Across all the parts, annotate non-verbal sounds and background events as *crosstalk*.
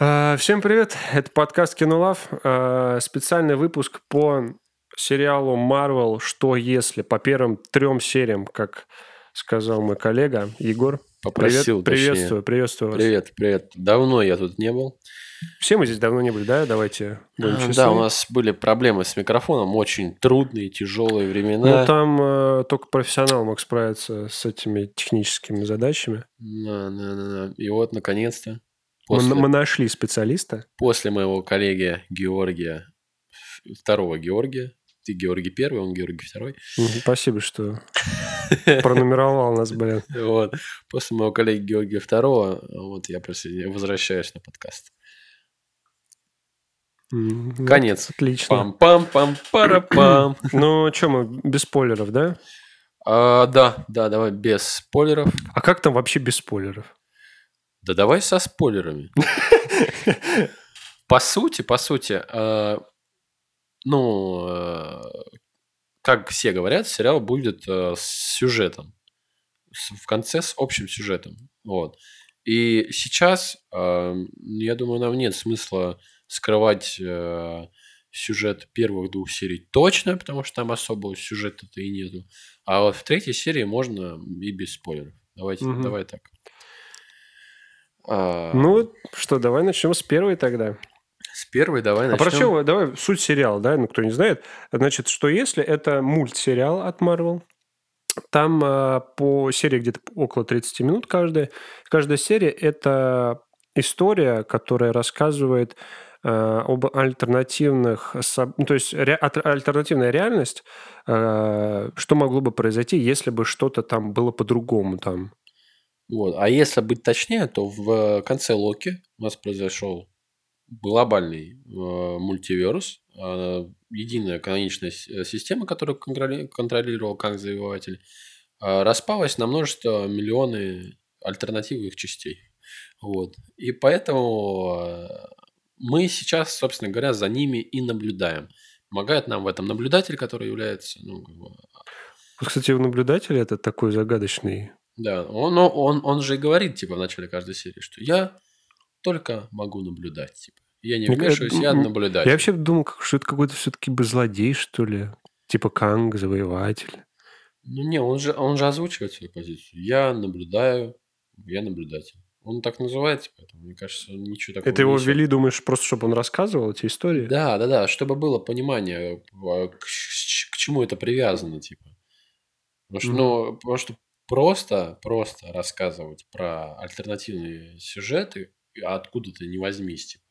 А, Всем привет, это подкаст Кинолав, А, специальный выпуск по сериалу Marvel «Что если?» по первым трем сериям, как сказал мой коллега Егор. Попросил, привет, точнее. приветствую, приветствую вас. Привет, привет. Давно я тут не был. Все мы здесь давно не были, да? Давайте будем А, честны. Да, у нас были проблемы с микрофоном, очень трудные, тяжелые времена. Ну, там э, только профессионал мог справиться с этими техническими задачами. Да, да, да. И вот, наконец-то, после, мы нашли специалиста. после моего коллеги Георгия, второго Георгия, ты Георгий первый, он Георгий второй, Спасибо, что пронумеровал нас, блин. *laughs* вот, после моего коллеги Георгия второго, вот я возвращаюсь на подкаст. Конец. Отлично. Пам-пам-пам-пара-пам. *clears throat* Ну, что мы, без спойлеров, да? А, да, да, давай без спойлеров. А как там вообще без спойлеров? Да давай со спойлерами. По сути, по сути, э, ну, э, как все говорят, сериал будет э, с сюжетом. В конце с общим сюжетом. Вот. И сейчас, я думаю, нам нет смысла скрывать сюжет первых двух серий точно, потому что там особого сюжета-то и нету. А вот в третьей серии можно и без спойлеров. Давайте, Мгм. давай так. А, Ну, что, давай начнем с первой тогда. С первой давай А про начнем. что, давай, суть сериала, да, ну, кто не знает. Значит, что если это мультсериал от Marvel, там а, по серии где-то около 30 минут каждая. Каждая серия – это история, которая рассказывает а, об альтернативных, ну, то есть ре- альтернативная реальность, а, что могло бы произойти, если бы что-то там было по-другому там. Вот. А если быть точнее, то в конце Локи у нас произошел глобальный э, мультиверс, э, единая каноничная э, система, которую контроли- контролировал Канг Завоеватель, э, распалась на множество миллионы альтернативных частей. Вот. И поэтому э, мы сейчас, собственно говоря, за ними и наблюдаем. Помогает нам в этом наблюдатель, который является, ну, как бы, Вот, Кстати, наблюдатель это такой загадочный. Да, он, он, он, он же и говорит, типа, в начале каждой серии, что я только могу наблюдать, типа. Я не Мне вмешиваюсь, я м, наблюдатель. Я вообще думал, что это какой-то все-таки бы злодей, что ли. Типа Канг, завоеватель. Ну не, он же, он же озвучивает свою позицию. Я наблюдаю, я наблюдатель. Он так называется, поэтому, мне кажется, ничего такого Это его не несет. ввели, думаешь, просто чтобы он рассказывал эти истории? Да, да, да, чтобы было понимание, а, к, к чему это привязано, типа. Потому что, Мгм. ну, потому что просто, просто рассказывать про альтернативные сюжеты откуда-то не возьмись, типа.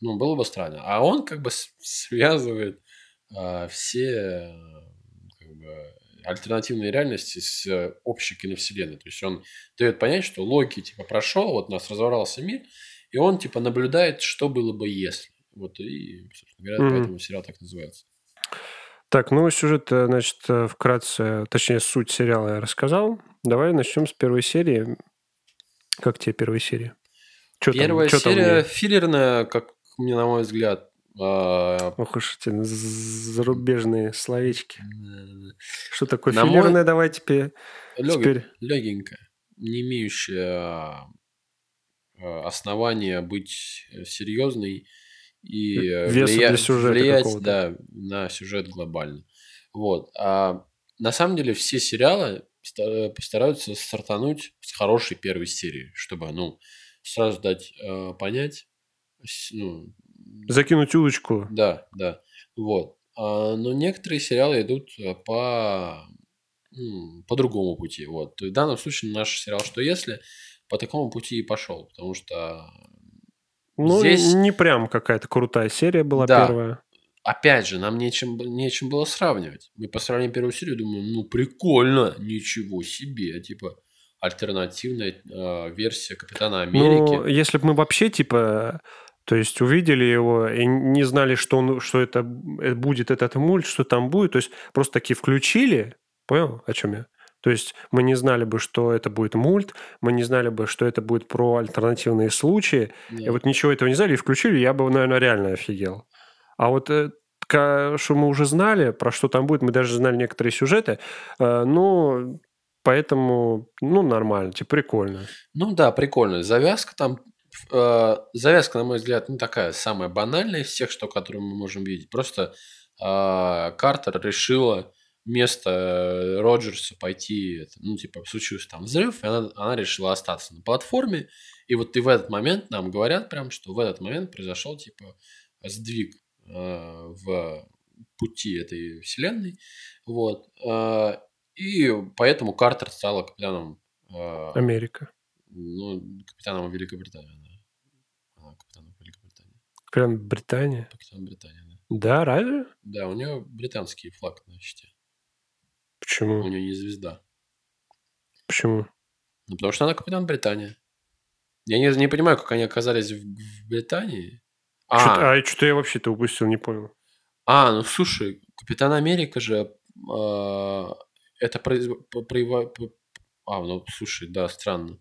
Ну, было бы странно. А он как бы *laughs* связывает а, все э, как бы, альтернативные реальности с э, общей киновселенной. То есть он дает понять, что Локи типа прошел, вот у нас разворался мир, и он типа наблюдает, что было бы если. Вот и, собственно говоря, Мгм. поэтому сериал так называется. Так, ну, сюжет, э, значит, э, вкратце, точнее, суть сериала я рассказал. Давай начнем с первой серии. Как тебе первая серия? Чё там- Первая там серия ней? филлерная, как мне на мой взгляд. а, Ох уж эти зарубежные словечки. Что такое На мой- филлерное? Давай теперь. лёг- Теперь. легенькая, не имеющая а, основания быть серьезной и э, Веса влия- для сюжета влиять да, на сюжет глобально. Вот. А на самом деле все сериалы ста- постараются стартануть с хорошей первой серии, чтобы ну, сразу дать э, понять, ну, Закинуть удочку. да, да. Вот. А, но некоторые сериалы идут э, по, по другому пути. Вот. В данном случае наш сериал «Что если?» по такому пути и пошел. Потому что, Ну, Здесь- не прям какая-то крутая серия была Да. первая. опять же, нам нечем, нечем было сравнивать. Мы посмотрели первую серию, думаем, ну, прикольно, ничего себе. Типа, альтернативная э, версия Капитана Америки. Ну, если бы мы вообще, типа, то есть увидели его и не знали, что, он, что это э, будет этот мульт, что там будет, то есть просто такие включили, понял, о чем я? То есть мы не знали бы, что это будет мульт, мы не знали бы, что это будет про альтернативные случаи, Да. и вот ничего этого не знали, и включили, я бы, наверное, реально офигел. А вот э, что мы уже знали, про что там будет, мы даже знали некоторые сюжеты, ну, поэтому, ну, нормально, типа, прикольно. Ну да, прикольно. Завязка там э, завязка, на мой взгляд, не такая самая банальная из всех, что, которые мы можем видеть. Просто э, Картер решила вместо Роджерса пойти, ну, типа, случился там взрыв, и она, она решила остаться на платформе. И вот и в этот момент нам говорят прям, что в этот момент произошел, типа, сдвиг э, в пути этой вселенной. Вот. Э, и поэтому Картер стала капитаном... Э, Америка. Ну, капитаном Великобритании, да. Она капитаном Великобритании. Прям Британия? Капитан Британии, да. Да, разве? Да, у нее британский флаг на щите. Почему? У нее не звезда. Почему? Ну, потому что она капитан Британии. Я не, не понимаю, как они оказались в, в Британии. А, а что-то я вообще-то упустил, не понял. А, ну слушай, Капитан Америка же э, это произ... А, ну слушай, да, странно.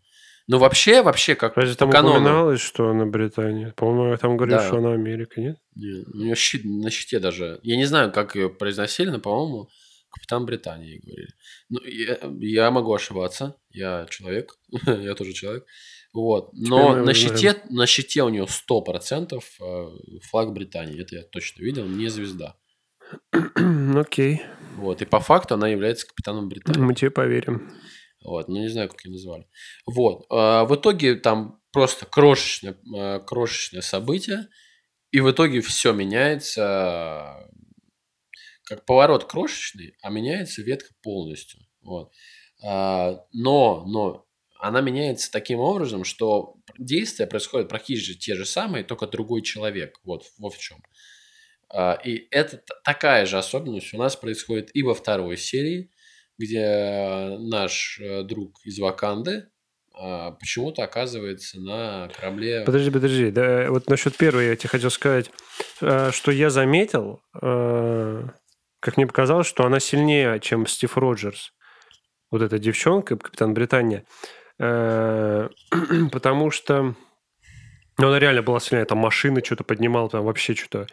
Ну вообще, вообще, как Разве там канону... упоминалось, что она Британия? По-моему, там говорили, да. что она Америка, нет? Нет, у нее щит на щите даже. Я не знаю, как ее произносили, но, по-моему, капитан Британии говорили. Ну, я, я могу ошибаться. Я человек. *laughs* я тоже человек. Вот. Но на щите, на щите у нее 100% э, флаг Британии. Это я точно видел, не звезда. *clears throat* Окей. Вот. И по факту она является капитаном Британии. Мы тебе поверим. Вот. Ну, не знаю, как ее назвали. Вот. А в итоге там просто крошечное, э, крошечное событие. И в итоге все меняется как поворот крошечный, а меняется ветка полностью. Вот. А, но, но она меняется таким образом, что действия происходят практически те же самые, только другой человек. Вот, вот в чем. А, и это такая же особенность у нас происходит и во второй серии, где наш э, друг из Ваканды а, почему-то оказывается на корабле... Подожди, подожди. Да, вот насчет первой я тебе хотел сказать, э, что я заметил, э, как мне показалось, что она сильнее, чем Стив Роджерс. Вот эта девчонка, капитан Британия. Э, *clears throat* потому что ну, она реально была сильная. Там машины что-то поднимала, там вообще что-то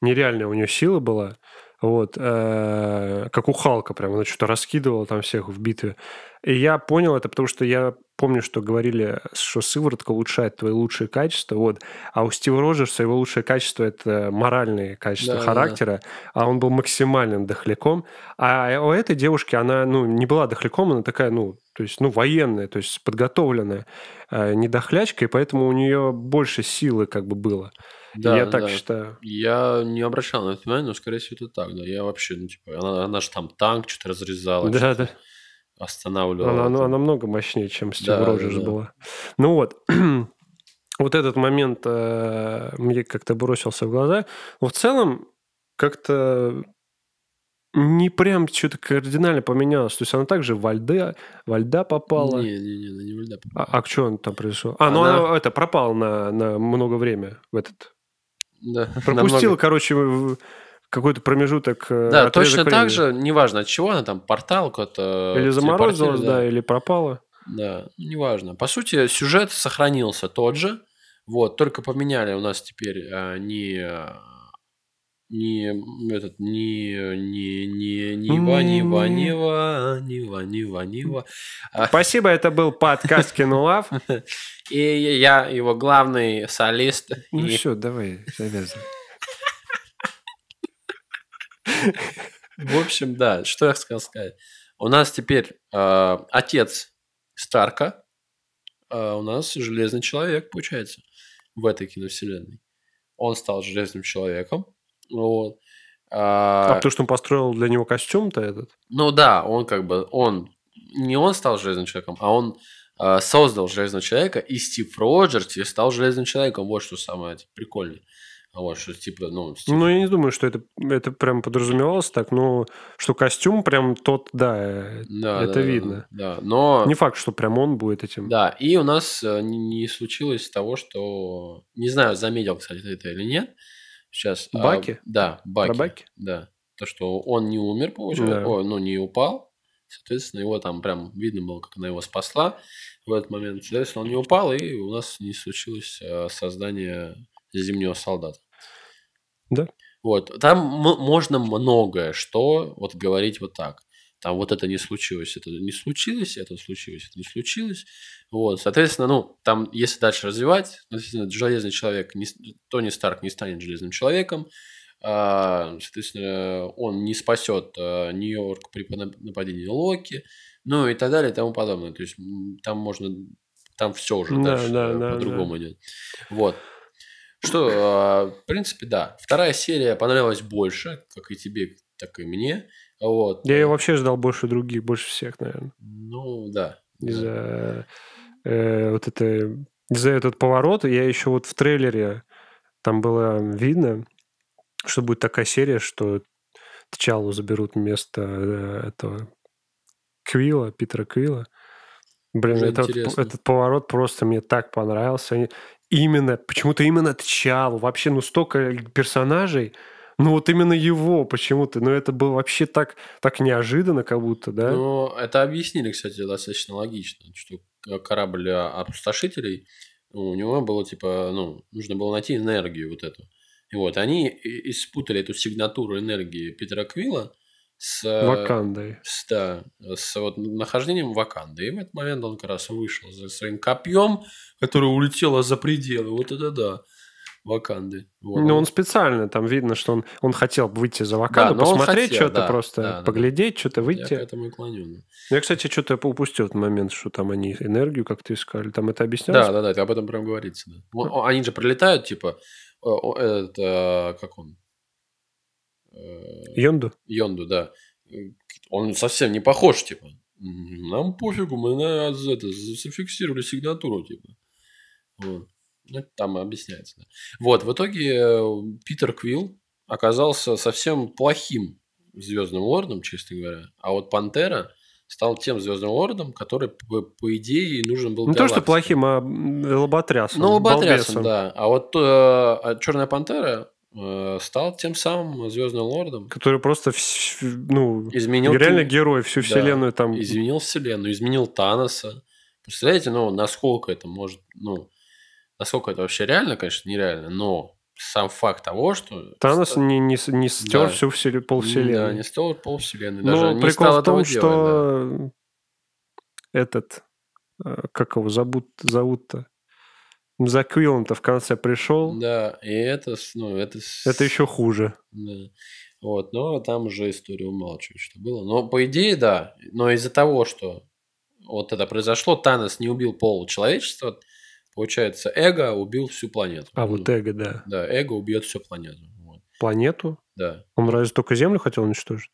нереальная у нее сила была. Вот, э, как у Халка прям, она что-то раскидывала там всех в битве. И я понял это, потому что я помню, что говорили, что сыворотка улучшает твои лучшие качества, вот. А у Стива Роджерса его лучшее качество – это моральные качества да, характера, да. а он был максимальным дохляком. А у этой девушки она, ну, не была дохляком, она такая, ну, то есть, ну, военная, то есть подготовленная, э, не дохлячка, и поэтому у нее больше силы как бы было. Да, я так да. считаю. Я не обращал на это внимание, но, скорее всего, это так, да. Я вообще, ну, типа, она, она же там танк что-то разрезала. Да, что да. Останавливала. Она, ну, она много мощнее, чем Стив да, Роджерс да, да. была. Ну вот, *clears throat* вот этот момент э, мне как-то бросился в глаза. Но в целом, как-то не прям что-то кардинально поменялось. То есть она также в льда, во льда попала. Не, не, не, она не во льда попала. А, а что он там произошло? А, ну она... ну она это пропала на, на много время в этот да. Пропустил, *laughs* намного... короче, какой-то промежуток. Э, да, точно времени. так же, неважно от чего она там, портал какой-то. Или заморозилась, да. да, или пропала. Да, неважно. По сути, сюжет сохранился тот же. Вот, только поменяли у нас теперь а, не не этот не не не Нива, Нива, Нива, Нива, Нива, Нива. Спасибо, это был подкаст *laughs* Кинулав. И я его главный солист. Ну все, давай, завязывай. В общем, да, что я хотел сказать. У нас теперь э, отец Старка, э, у нас железный человек, получается, в этой киновселенной. Он стал железным человеком, вот. А, а потому что он построил для него костюм-то этот? Ну да, он как бы, он, не он стал железным человеком, а он э, создал железного человека, и Стив Роджерс стал железным человеком. Вот что самое типа, прикольное. Вот, что типа, ну... Стив... Ну, я не думаю, что это, это прям подразумевалось так, но что костюм прям тот, да, да это да, видно. Да, да, но... Не факт, что прям он будет этим. Да, и у нас э, не, случилось того, что... Не знаю, заметил, кстати, это или нет, Сейчас. А, Баки? А, да, Баки. Про Баки? Да. То, что он не умер, получается, да. О, ну, не упал. Соответственно, его там прям видно было, как она его спасла в этот момент. Соответственно, он не упал, и у нас не случилось а, создание зимнего солдата. Да. Вот. Там можно многое что вот говорить вот так. там вот это не случилось, это не случилось, это случилось, это не случилось. Вот, соответственно, ну, там, если дальше развивать, ну, железный человек, не, Тони Старк не станет железным человеком, а, соответственно, он не спасет а, Нью-Йорк при нападении Локи, ну и так далее и тому подобное. То есть там можно, там все уже да, дальше да, да, по-другому да. идет. Вот. Что, а, в принципе, да. Вторая серия понравилась больше, как и тебе, так и мне. Вот. Я ее вообще ждал больше других, больше всех, наверное. Ну, да. Из-за э, вот это, из-за этот поворот, я еще вот в трейлере там было видно, что будет такая серия, что Тчалу заберут вместо э, этого Квилла, Питера Квилла. Блин, этот, этот поворот просто мне так понравился. Именно, почему-то именно Тчалу. Вообще, ну столько персонажей, ну вот именно его почему-то. Ну это было вообще так, так неожиданно как будто, да? Ну, это объяснили, кстати, достаточно логично, что корабль опустошителей, у него было типа, ну, нужно было найти энергию вот эту. И вот они испутали эту сигнатуру энергии Питера Квилла с... Вакандой. С, да, с вот нахождением Ваканды. И в этот момент он как раз вышел за своим копьем, которое улетело за пределы. Вот это да. Ваканды. Вот. Ну, он специально, там видно, что он, он хотел выйти за Ваканду, да, посмотреть что-то да, просто, да, поглядеть, да. что-то выйти. Я к этому и клоню. Я, кстати, что-то упустил этот момент, что там они энергию как-то искали. Там это объяснялось? Да, да, да, об этом прям говорится. Да. Они же прилетают, типа, это, как он? Йонду? Йонду, да. Он совсем не похож, типа. Нам пофигу, мы на это зафиксировали сигнатуру, типа. Вот. Ну, это там объясняется. Да. Вот, в итоге э, Питер Квилл оказался совсем плохим Звездным Лордом, честно говоря. А вот Пантера стал тем Звездным Лордом, который, по, по идее, нужен был Не то, что плохим, а лоботрясом. Ну, лоботрясом, да. А вот э, а Черная Пантера стал тем самым Звездным Лордом. Который просто ну, изменил реально герой, всю вселенную да, там. Изменил вселенную, изменил Таноса. Представляете, ну, насколько это может, ну, насколько это вообще реально, конечно, нереально, но сам факт того, что... Танос не, не, не стер да. всю вселенную, полвселенной. Да, не стер полвселенной. Даже ну, прикол в том, что делать, да. этот, э, как его зовут, зовут-то? За Квиллом-то в конце пришел. Да, и это, ну, это... Это еще хуже. Да. Вот, но там уже история умалчивает, что было. Но по идее, да. Но из-за того, что вот это произошло, Танос не убил пол человечества, Получается, эго убил всю планету. А, вот эго, да. Да, эго убьет всю планету. Вот. Планету? Да. Он разве только Землю хотел уничтожить?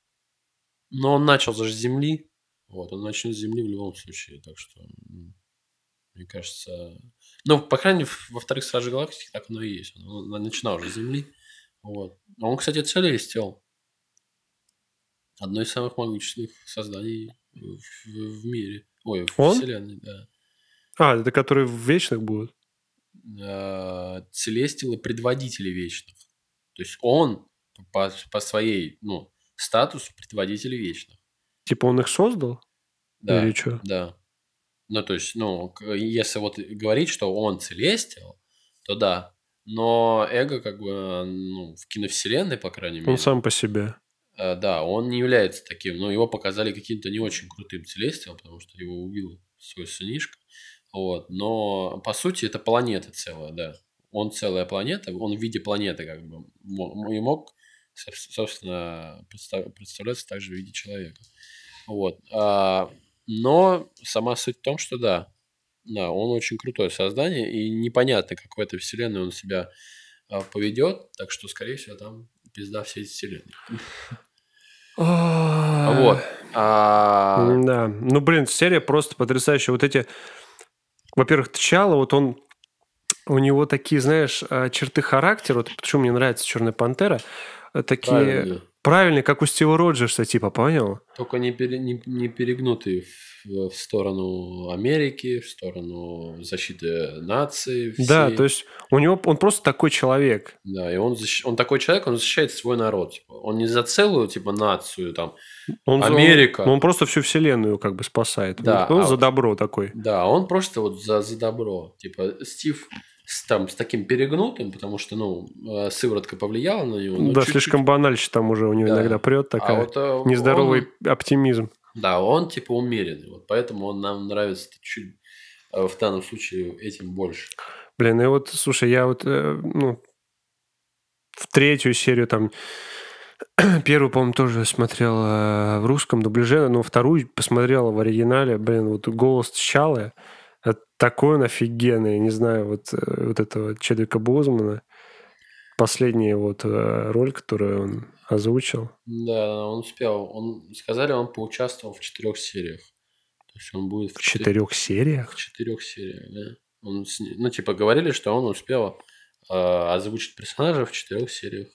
Но он начал же с Земли. Вот, он начнет с Земли в любом случае. Так что, мне кажется... Ну, по крайней мере, во вторых Стражей Галактики так оно и есть. Он, начинал уже с Земли. Вот. Он, кстати, целестил. Одно из самых могущественных созданий в, в мире. Ой, в он? Вселенной, да. А, это которые в вечных будут? Э, Целестилы предводители вечных. То есть он по, по своей, ну, статусу предводитель вечных. Типа он их создал? Да. Или что? Да. Ну, то есть, ну, если вот говорить, что он целестил, то да. Но эго, как бы, ну, в киновселенной, по крайней мере. Он сам по себе. Э, да, он не является таким. Но его показали каким-то не очень крутым целестием, потому что его убил свой сынишка. Вот. Но, по сути, это планета целая, да. Он целая планета, он в виде планеты как бы и мог, собственно, представляться также в виде человека. Вот. Но сама суть в том, что да, да, он очень крутое создание, и непонятно, как в этой вселенной он себя а, поведет, так что, скорее всего, там пизда всей вселенной. Вот. А да. Ну, блин, серия просто потрясающая. Вот эти во-первых, Тчала, вот он у него такие, знаешь, а, черты характера, вот почему мне нравится Черная пантера, такие правильные, правильные как у Стива Роджерса, типа, понял? Только не, пере, не, не перегнутые в, в сторону Америки, в сторону защиты нации. Всей. Да, то есть у него он просто такой человек. Да, и он, защ... он такой человек, он защищает свой народ. Типа. Он не за целую типа нацию, там, он, Америка. Он, он просто всю вселенную как бы спасает. Да, он, а за добро такой. Да, он просто вот за, за добро. Типа Стив с, там, с таким перегнутым, потому что, ну, э, сыворотка повлияла на него. Да, чуть-чуть... слишком банальщик там уже у него да. иногда прет а такая, а вот, нездоровый он... оптимизм. Да, он типа умеренный. Вот поэтому он нам нравится чуть э, в данном случае этим больше. Блин, и вот, слушай, я вот, э, ну, в третью серию там *clears throat* Первую, по-моему, тоже смотрел э, в русском дубляже, но вторую посмотрел в оригинале. Блин, вот голос Чалы такой он офигенный. Не знаю, вот, э, вот этого Чедвика Бозмана. Последняя вот э, роль, которую он озвучил. Да, он успел. Он, сказали, он поучаствовал в четырех сериях. То есть он будет в, в четырех сериях? В четырех сериях, да. Он, ну, типа, говорили, что он успел э, озвучить персонажа в четырех сериях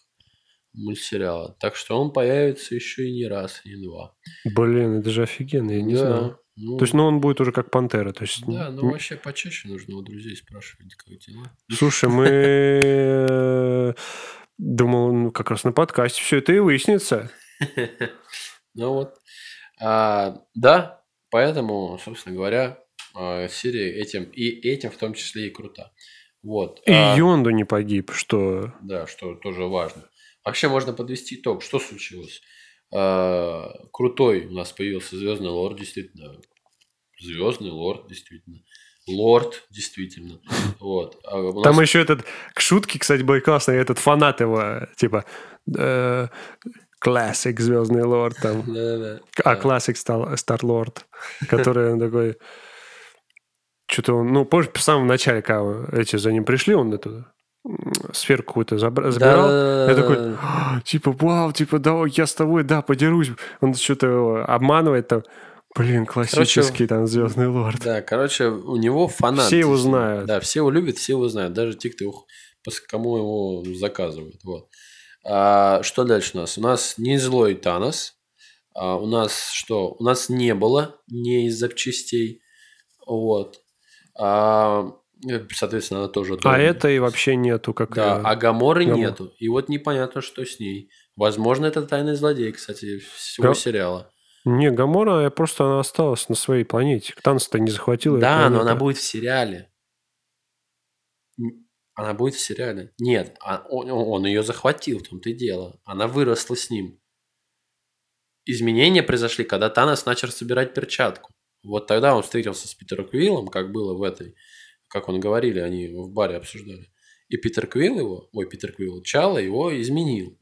мультсериала. Так что он появится еще и не раз, и не два. Блин, это же офигенно, я не да, знаю. Ну, то есть, ну, он будет уже как пантера. То есть, да, ну вообще почаще нужно у друзей спрашивать, как дела. Слушай, мы думал, ну, как раз на подкасте все это и выяснится. *laughs* Ну вот. А, да, поэтому, собственно говоря, а, серия этим и этим в том числе и крута. Вот. И а, Йонду не погиб, что... Да, что тоже важно. Вообще можно подвести итог. Что случилось? А, крутой у нас появился Звездный лорд, действительно. Звездный лорд, действительно. Лорд, действительно. Вот. А нас... Там еще этот, к шутке, кстати, был классный, этот фанат его, типа, э, классик Звездный лорд там. А классик Стар Лорд, который он такой... Что-то он, ну, помнишь, в самом начале, когда эти за ним пришли, он эту сферку какую-то забрал. Да. Я такой, «А, типа, вау, типа, да, я с тобой, да, подерусь. Он что-то обманывает там. Блин, классический короче, там Звездный лорд. Да, короче, у него фанат. Все его знают. Да, все его любят, все его знают. Даже те, кто кому его заказывают. Вот. А, что дальше у нас? У нас не злой Танос. А, у нас что? У нас не было не из запчастей. Вот. А, соответственно, она тоже... А это и вообще нету, как Да, а Гаморы Гамор. нету. И вот непонятно, что с ней. Возможно, это тайный злодей, кстати, всего Га... сериала. Не, Гамора просто она осталась на своей планете. Танц-то не захватила. Да, но она будет в сериале. Она будет в сериале. Нет, а он, он ее захватил, в том-то и дело. Она выросла с ним. Изменения произошли, когда Танос начал собирать перчатку. Вот тогда он встретился с Питером Квиллом, как было в этой как он говорили, они в баре обсуждали. И Питер Квилл его, ой, Питер Квилл, Чала его изменил.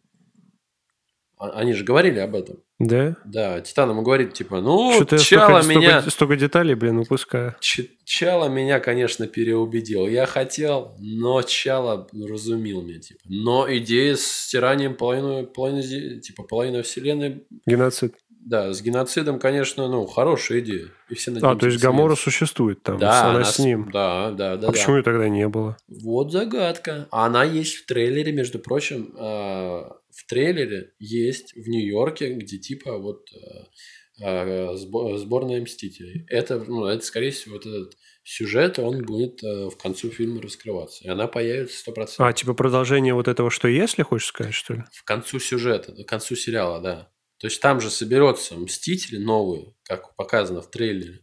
А, они же говорили об этом. Да? Да, Титан ему говорит, типа, ну, Что-то Чала столько, меня... Столько, столько деталей, блин, упускаю. Ч- Чала меня, конечно, переубедил. Я хотел, но Чала разумил меня, типа. Но идея с стиранием половины, половины типа, половины вселенной... Геноцид. Да, с геноцидом, конечно, ну, хорошая идея. И все а, то есть Гамора существует там, да, она, она с ним. Да, да, да. А да. почему ее тогда не было? Вот загадка. Она есть в трейлере, между прочим. Э, в трейлере есть в Нью-Йорке, где типа вот э, э, сборная Мстителей. Это, ну, это, скорее всего, вот этот сюжет, он будет э, в концу фильма раскрываться. И она появится 100%. А, типа продолжение вот этого «Что если» хочешь сказать, что ли? В концу сюжета, в концу сериала, да. То есть там же соберется Мстители новые, как показано в трейлере.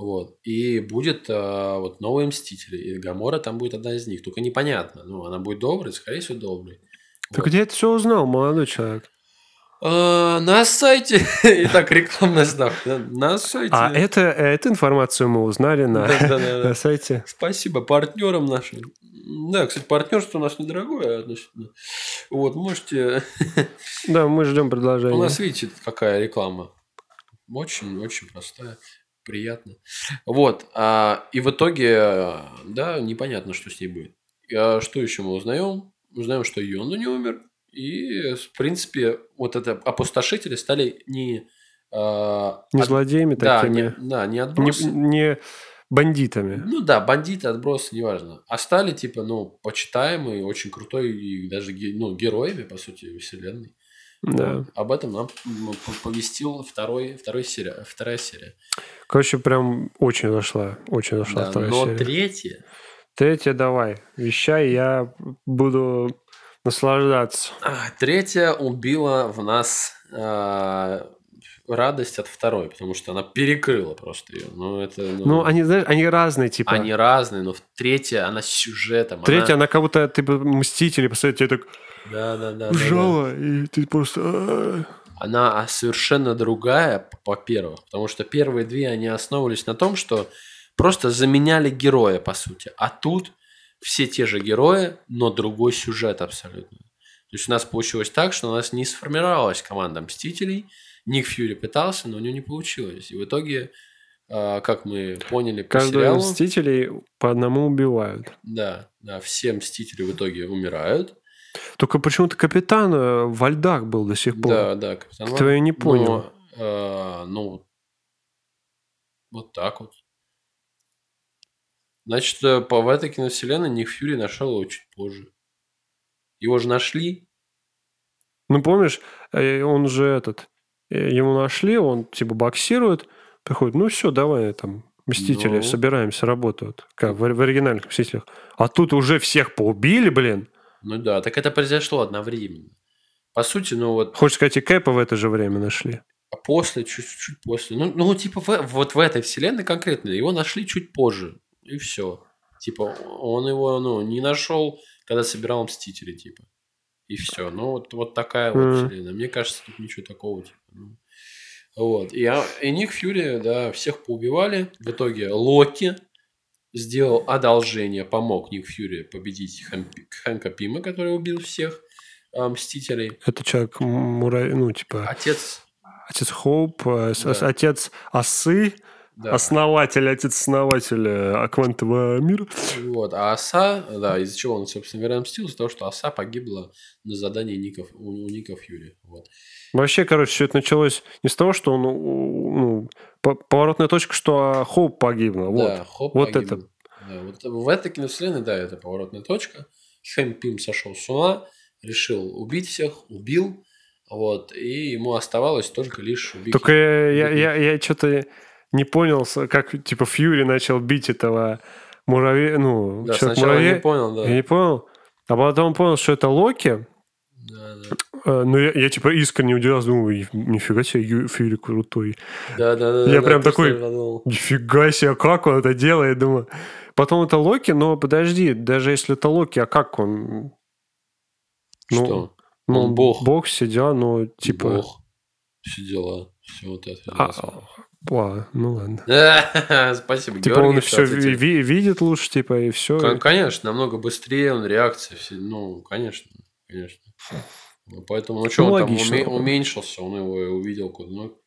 Вот. И будет а, вот новые Мстители. И Гамора там будет одна из них. Только непонятно. Ну, она будет доброй, скорее всего, доброй. Так вот. где это все узнал, молодой человек? А, на сайте. *laughs* Итак, рекламная ставка. На сайте. А это, эту информацию мы узнали на, да, да, да, *laughs* на сайте. Спасибо партнерам нашим. Да, кстати, партнерство у нас недорогое относительно. Вот, можете... *laughs* Да, мы ждем предложения. У нас, видите, какая реклама. Очень-очень простая, приятно. Вот, а, и в итоге, да, непонятно, что с ней будет. А что еще мы узнаем? Узнаем, что Йонда не умер. И, в принципе, вот это опустошители стали не... А, не злодеями да, такими. Не, да, не отбросы. Не, не бандитами. Ну да, бандиты, отбросы, неважно. А стали, типа, ну, почитаемые, очень крутой и даже ну, героями, по сути, вселенной. Да. Вот. Об этом нам ну, повестил второй, второй серия, вторая серия. Короче, прям очень зашла. Очень зашла да, вторая но серия. третья... Третья давай. Вещай, я буду наслаждаться. А, третья убила в нас а, радость от второй, потому что она перекрыла просто ее. Ну, это, ну, ну они, знаешь, они разные, типа. Они разные, но третья, она с сюжетом. Третья, она, она как будто, ты Мстители, посмотри, тебе так да, да, да, жало, да, да. и ты просто... она совершенно другая, во-первых, потому что первые две, они основывались на том, что просто заменяли героя, по сути. А тут все те же герои, но другой сюжет абсолютно. То есть у нас получилось так, что у нас не сформировалась команда Мстителей. Ник Фьюри пытался, но у него не получилось. И в итоге, а, как мы поняли по Каждого сериалу... Мстителей по одному убивают. Да, да, все Мстители в итоге умирают. Только почему-то капитан э, во льдах был до сих пор. Да, да, Капитан Кто я не понял. Но, э, ну, вот так вот. Значит, э, по, в этой киновселенной Ник Фьюри нашел его чуть позже. Его же нашли. Ну, помнишь, э, он же этот... э, Ему нашли, он типа боксирует, приходит, ну все, давай там, Мстители, Ну. собираемся, работают. Как в, в оригинальных Мстителях. А тут уже всех поубили, блин. Ну да, так это произошло одновременно. По сути, ну вот Хочешь сказать, и Кэпа в это же время нашли. а после, чуть-чуть после. Ну, ну типа, в- вот в этой вселенной конкретно его нашли чуть позже. И все. Типа, он его, ну, не нашел, когда собирал Мстители, типа. И все. Ну, вот, вот такая вот вселенная. Мне кажется, тут ничего такого, типа. Ну. Вот. И, и Ник Фьюри, да, всех поубивали. В итоге Локи сделал одолжение, помог Ник Фьюри победить Хэмпи- Хэнка Пима, который убил всех а, Мстителей. Это человек, муравей, ну, типа, Отец, отец Хоуп, э, Да. отец Осы, да. основатель, отец-основатель э, квантового мира. Вот. А Оса, да, из-за чего он, собственно говоря, мстил, из-за того, что Оса погибла на задании Ников, у, у Ника Фьюри. Вот. Вообще, короче, все это началось не с того, что он, ну, по- поворотная точка, что Хоуп погибла. Вот. Да, Хоп Вот погиб. это. Да, вот в этой киновселенной, да, это поворотная точка. Хэм Пим сошел с ума, решил убить всех, убил. Вот, и ему оставалось только лишь убить. Только я, я, я, я что-то не понял, как, типа, Фьюри начал бить этого муравья, ну, Да, человек муравей. не понял, да. Я не понял. А потом понял, что это Локи. Да, да. Э, Ну, я, я, типа, искренне удивился. Думаю, нифига себе, Фьюри крутой. Да, да, да, Я да, прям тоже такой-. Нифига себе, как он это делает, думаю. Потом это Локи, но подожди, даже если это Локи, а как он? Ну, Что? Ну, Он бог. Бог сидел, ну, типа... Бог. Все дела. Все вот это. А, ладно, ну ладно. *laughs* Спасибо, Типа Георгий, он все ответил. видит лучше, типа, и все. Кон- Конечно, намного быстрее он реакция. все- Ну, конечно, конечно. Ну, Поэтому, ну что, Ну, он там логично. уме- уменьшился, он его увидел куда. Ну,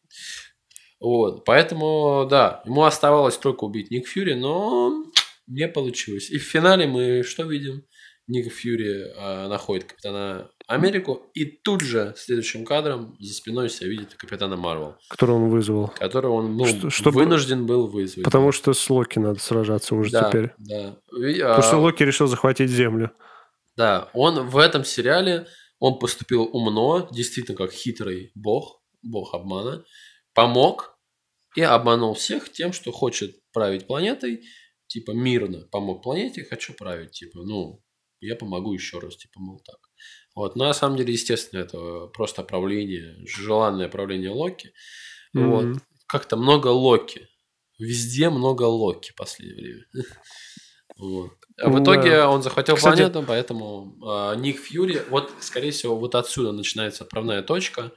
вот, поэтому, да, ему оставалось только убить Ник Фьюри, но не получилось. И в финале мы что видим? Ник Фьюри а, находит Капитана Америку, и тут же следующим кадром за спиной себя видит Капитана Марвел, Который он вызвал. которого он ну, Что- чтобы- вынужден был вызвать. Потому что с Локи надо сражаться уже да, теперь. Да. Ви- Потому что а, Локи решил захватить Землю. Да, он в этом сериале, он поступил умно, действительно как хитрый бог, бог обмана, помог и обманул всех тем, что хочет править планетой, типа мирно помог планете, хочу править, типа, ну, я помогу еще раз, типа, мол, так. Вот, на самом деле, естественно, это просто правление, желанное правление Локи. Вот. Мгм. Как-то много Локи. Везде много Локи в последнее время. *laughs* Вот. А в итоге он захватил Кстати- планету, поэтому а, Ник Фьюри, вот, скорее всего, вот отсюда начинается отправная точка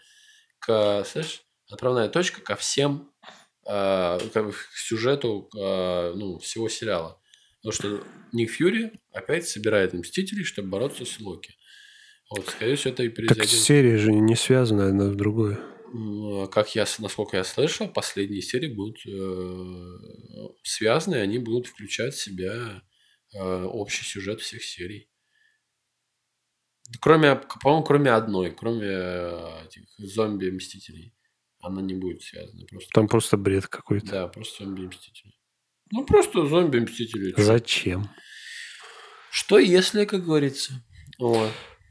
к, слышь, отправная точка ко всем, а, к, к сюжету а, ну, всего сериала. Потому что Ник Фьюри опять собирает Мстителей, чтобы бороться с Локи. Вот, скорее всего, это и Так произойдет. серии же не связаны одна с другой. М, а Как я, насколько я слышал, последние серии будут э, связаны, они будут включать в себя э, общий сюжет всех серий. Кроме, по-моему, кроме одной, кроме э, этих зомби-мстителей. Она не будет связана. Просто Там просто бред какой-то. Да, просто зомби-мстители. Ну, просто зомби-мстители. Зачем? Что если, как говорится? Вот.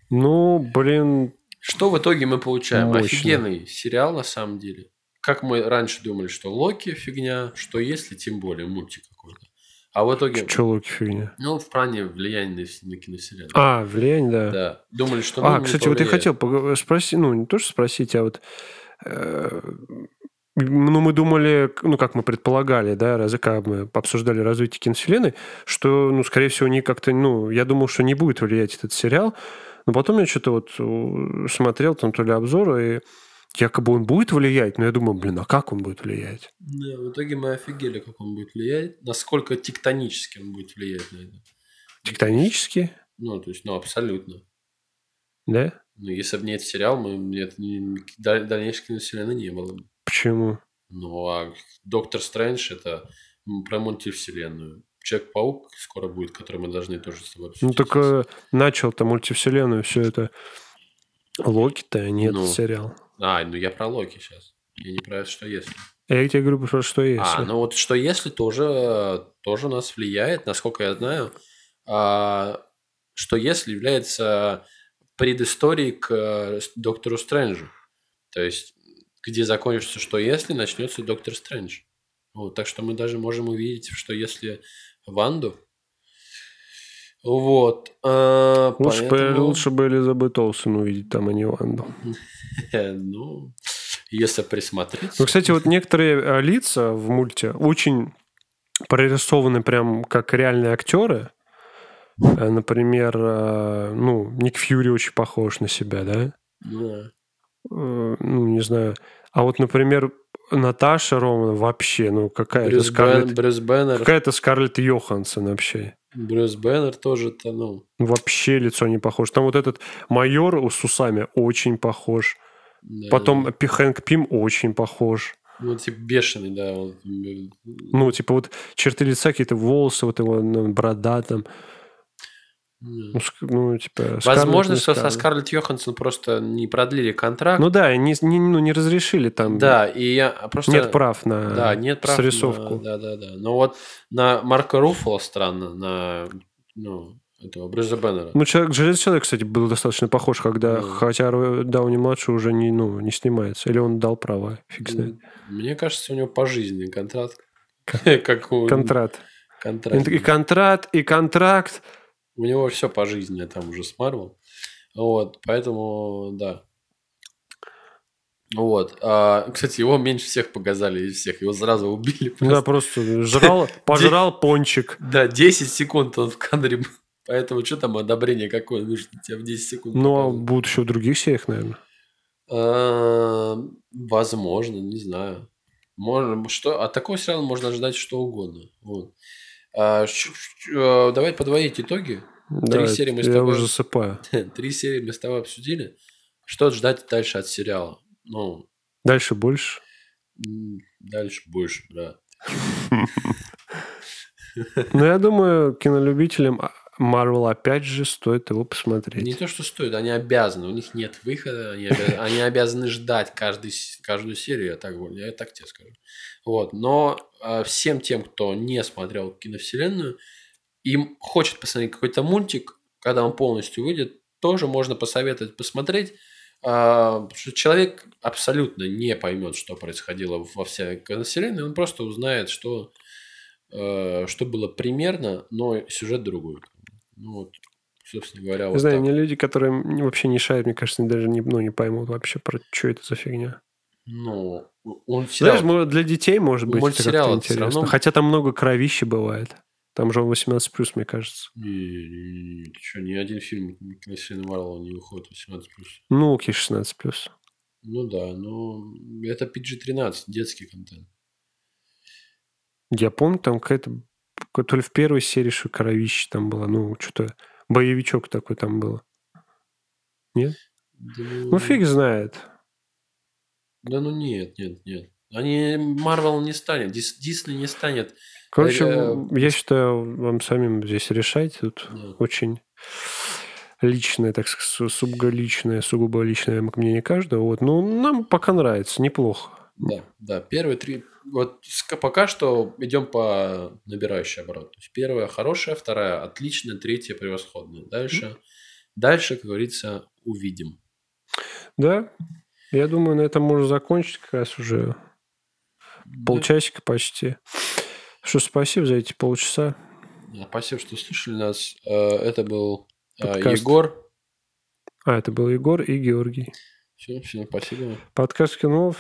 Ну, блин, Что в итоге мы получаем? Мощно. Офигенный сериал на самом деле. Как мы раньше думали, что Локи фигня, что если тем более мультик какой-то. А в итоге, что Локи фигня? ну, в плане влияния на, киновселенную. А, влияние, да. Да. Думали, что А, кстати, вот я хотел спросить, ну, не то, что спросить, а вот... Ну, мы думали, ну, как мы предполагали, да, раз- когда мы обсуждали развитие киновселенной, что, ну, скорее всего, не как-то, ну, я думал, что не будет влиять этот сериал, но потом я что-то вот э, смотрел там то ли обзоры, и якобы он будет влиять, но я думаю, блин, а как он будет влиять? Да, в итоге мы офигели, как он будет влиять, насколько тектонически он будет влиять на это. Тектонически? Ну, то есть, ну, абсолютно. Да? Ну, если бы не этот сериал, мы, это не, даль- дальнейшей киновселенной не было бы. Почему? Ну, а Доктор Стрэндж это про мультивселенную. Человек-паук скоро будет, который мы должны тоже с тобой Ну обсудить. так э, начал-то мультивселенную все это. Локи-то, а не Ну. сериал. А, ну я про Локи сейчас. Я не про что если. Я тебе говорю, про что если. А, ну вот что если тоже, тоже нас влияет, насколько я знаю, а, что если является предысторией к э, Доктору Стрэнджу. То есть, где закончится что если, начнется Доктор Стрэндж. Вот, так что мы даже можем увидеть, что если Ванду. Вот. а, лучше, бы, поэтому- лучше бы Элизабет Олсен увидеть там, а не Ванду. *laughs* Ну, если присмотреться. Ну, кстати, вот некоторые э, лица в мульте очень прорисованы прям как реальные актеры. Э, Например, э, ну, Ник Фьюри очень похож на себя, да? Да. Э, Ну, не знаю. А вот, например, Наташа Романа вообще, ну, какая-то Скарлетт... Брюс Беннер. Какая-то Скарлетт Йоханссон вообще. Брюс Беннер тоже-то, ну, Вообще лицо не похоже. Там вот этот майор с усами очень похож. да. Потом Хэнк Пим очень похож. Ну, типа бешеный, да. он, Ну, типа вот черты лица, какие-то волосы, вот его ну, борода там. Ну, ну, типа... Возможно, что со Скарлетт. Йоханссон просто не продлили контракт. Ну да, не, не, ну, не разрешили там. да, и я просто... Нет прав на Да, нет прав срисовку. на- Да, да, да. Но вот на Марка Руффало странно, на ну, этого Брюса Беннера. Ну, человек, Железный человек, кстати, был достаточно похож, когда, Ну. хотя Дауни младший уже не, ну, не снимается. Или он дал права, фиг знает. Мне кажется, у него пожизненный контракт. *laughs* Контракт. контракт. И контракт, и контракт. У него все пожизненное там уже с Марвел. Вот, поэтому, да. Вот. А, кстати, его меньше всех показали из всех. Его сразу убили. Да, просто. просто жрал, *laughs* пожрал пончик. Да, 10 секунд он в кадре был. Поэтому что там одобрение какое нужно тебе в 10 секунд? Ну, а будут еще в других сериях, наверное. А, Возможно, не знаю. Можно, что, от такого сериала можно ожидать что угодно. Вот. А, э, давай подводить итоги. Да, серии мы с я тобой- уже засыпаю. *laughs* Три серии мы с тобой обсудили. Что ждать дальше от сериала? Ну, Дальше больше. дальше больше, да. Но я думаю, кинолюбителям Марвел опять же стоит его Не посмотреть. то, что стоит, они обязаны. У них нет выхода, они, обя- они обязаны ждать каждый, каждую серию, я так, я так тебе скажу. Вот. Но а, всем тем, кто не смотрел киновселенную, им хочет посмотреть какой-то мультик, когда он полностью выйдет, тоже можно посоветовать посмотреть. потому что человек абсолютно не поймет, что происходило во всей киновселенной, он просто узнает, что, э, что было примерно, но сюжет другой. Ну вот, собственно говоря, Не вот знаю, так. мне люди, которые вообще не шарят, мне кажется, даже не, ну, не поймут вообще, про что это за фигня. Ну, он сериал... Знаешь, может, для детей, может быть, Мультсериал как-то это интересно. равно- Хотя там много кровища бывает. Там же он 18+, мне кажется. Не, не, не, ты что, ни один фильм киновселенной Марвел не выходит 18+. Ну, окей, 16+. Ну да, но это PG-13, детский контент. Я помню, там какая-то... То ли в первой серии, что кровище там было. Ну, что-то... Боевичок такой там было. Да, Ну, фиг знает. Да ну нет, нет, нет. Они, Марвел не станет, Дис- Дисней не станет. Короче, Э, я считаю, вам самим здесь решать. Тут Да. очень личное, так сказать, сугубо личное, сугубо личное мнение каждого. Вот. Ну, нам пока нравится, неплохо. Да, да, первые три... Вот пока что идем по набирающей оборот. То есть первая хорошая, вторая отличная, третья превосходная. Дальше, дальше, как говорится, увидим. Да, я думаю, на этом можно закончить как раз уже полчасика почти. Что, спасибо за эти полчаса. Спасибо, что слушали нас. Э, Это был э, Подкаст. Егор. А, это был Егор и Георгий. Все, всем спасибо. Подкаст Кинолов.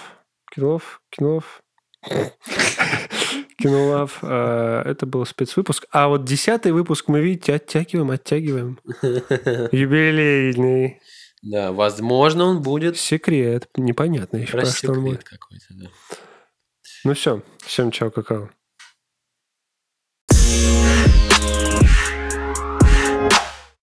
Кинолов. Кинолов. *laughs* Кинолав. А, Это был спецвыпуск. А вот десятый выпуск мы, видите, оттягиваем, оттягиваем. *laughs* Юбилейный. Да, возможно, он будет... Секрет, непонятно еще, про что он будет. какой-то, да. Ну все, всем чао, какао.